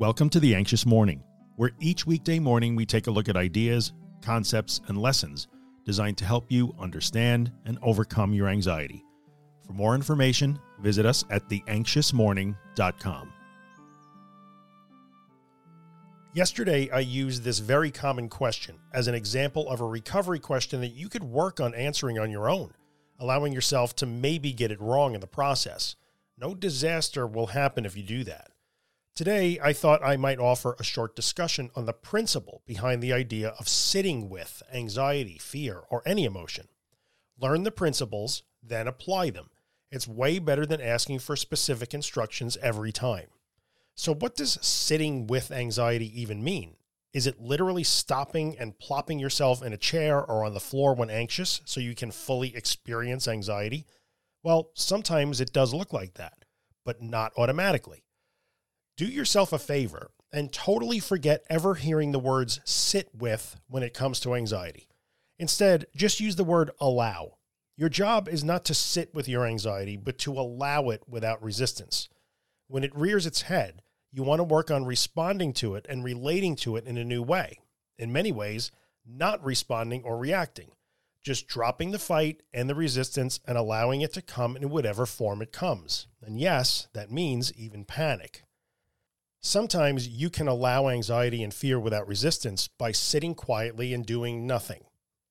Welcome to The Anxious Morning, where each weekday morning we take a look at ideas, concepts, and lessons designed to help you understand and overcome your anxiety. For more information, visit us at theanxiousmorning.com. Yesterday, I used this very common question as an example of a recovery question that you could work on answering on your own, allowing yourself to maybe get it wrong in the process. No disaster will happen if you do that. Today, I thought I might offer a short discussion on the principle behind the idea of sitting with anxiety, fear, or any emotion. Learn the principles, then apply them. It's way better than asking for specific instructions every time. So what does sitting with anxiety even mean? Is it literally stopping and plopping yourself in a chair or on the floor when anxious so you can fully experience anxiety? Well, sometimes it does look like that, but not automatically do yourself a favor and totally forget ever hearing the words sit with when it comes to anxiety. Instead, just use the word allow. Your job is not to sit with your anxiety, but to allow it without resistance. When it rears its head, you want to work on responding to it and relating to it in a new way. In many ways, not responding or reacting, just dropping the fight and the resistance and allowing it to come in whatever form it comes. And yes, that means even panic. Sometimes you can allow anxiety and fear without resistance by sitting quietly and doing nothing.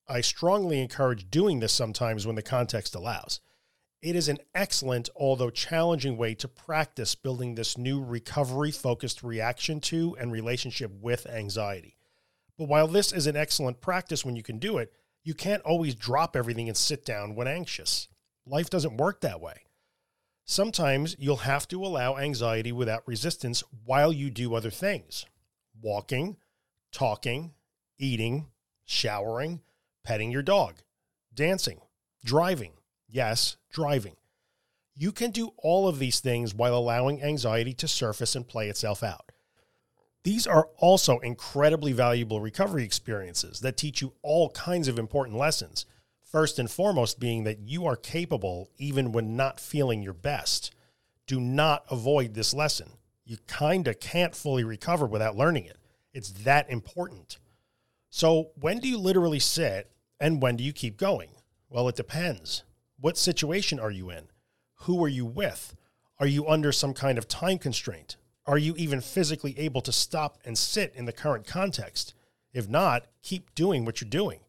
I strongly encourage doing this sometimes when the context allows. It is an excellent, although challenging way to practice building this new recovery focused reaction to and relationship with anxiety. But while this is an excellent practice when you can do it, you can't always drop everything and sit down when anxious. Life doesn't work that way. Sometimes you'll have to allow anxiety without resistance while you do other things. Walking, talking, eating, showering, petting your dog, dancing, driving. Yes, driving. You can do all of these things while allowing anxiety to surface and play itself out. These are also incredibly valuable recovery experiences that teach you all kinds of important lessons, First and foremost being that you are capable even when not feeling your best. Do not avoid this lesson. You kind of can't fully recover without learning it. It's that important. So when do you literally sit and when do you keep going? Well, it depends. What situation are you in? Who are you with? Are you under some kind of time constraint? Are you even physically able to stop and sit in the current context? If not, keep doing what you're doing.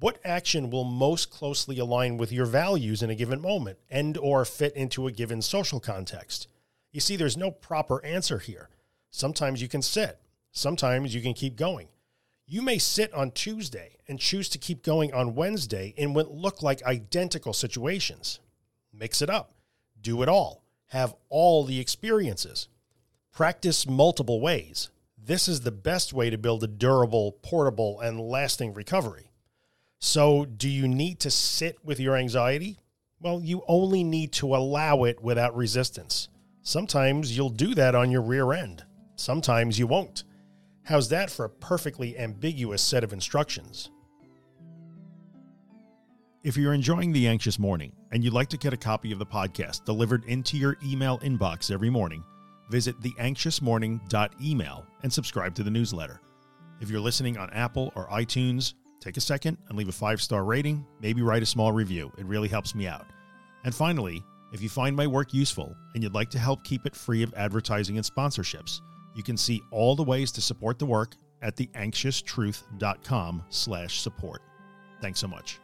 What action will most closely align with your values in a given moment and or fit into a given social context? You see, there's no proper answer here. Sometimes you can sit. Sometimes you can keep going. You may sit on Tuesday and choose to keep going on Wednesday in what look like identical situations. Mix it up. Do it all. Have all the experiences. Practice multiple ways. This is the best way to build a durable, portable, and lasting recovery. So, do you need to sit with your anxiety? Well, you only need to allow it without resistance. Sometimes you'll do that on your rear end. Sometimes you won't. How's that for a perfectly ambiguous set of instructions? If you're enjoying The Anxious Morning and you'd like to get a copy of the podcast delivered into your email inbox every morning, visit theanxiousmorning.email and subscribe to the newsletter. If you're listening on Apple or iTunes, take a second and leave a five star rating, maybe write a small review. It really helps me out. And finally, if you find my work useful and you'd like to help keep it free of advertising and sponsorships, you can see all the ways to support the work at theanxioustruth.com slash support. Thanks so much.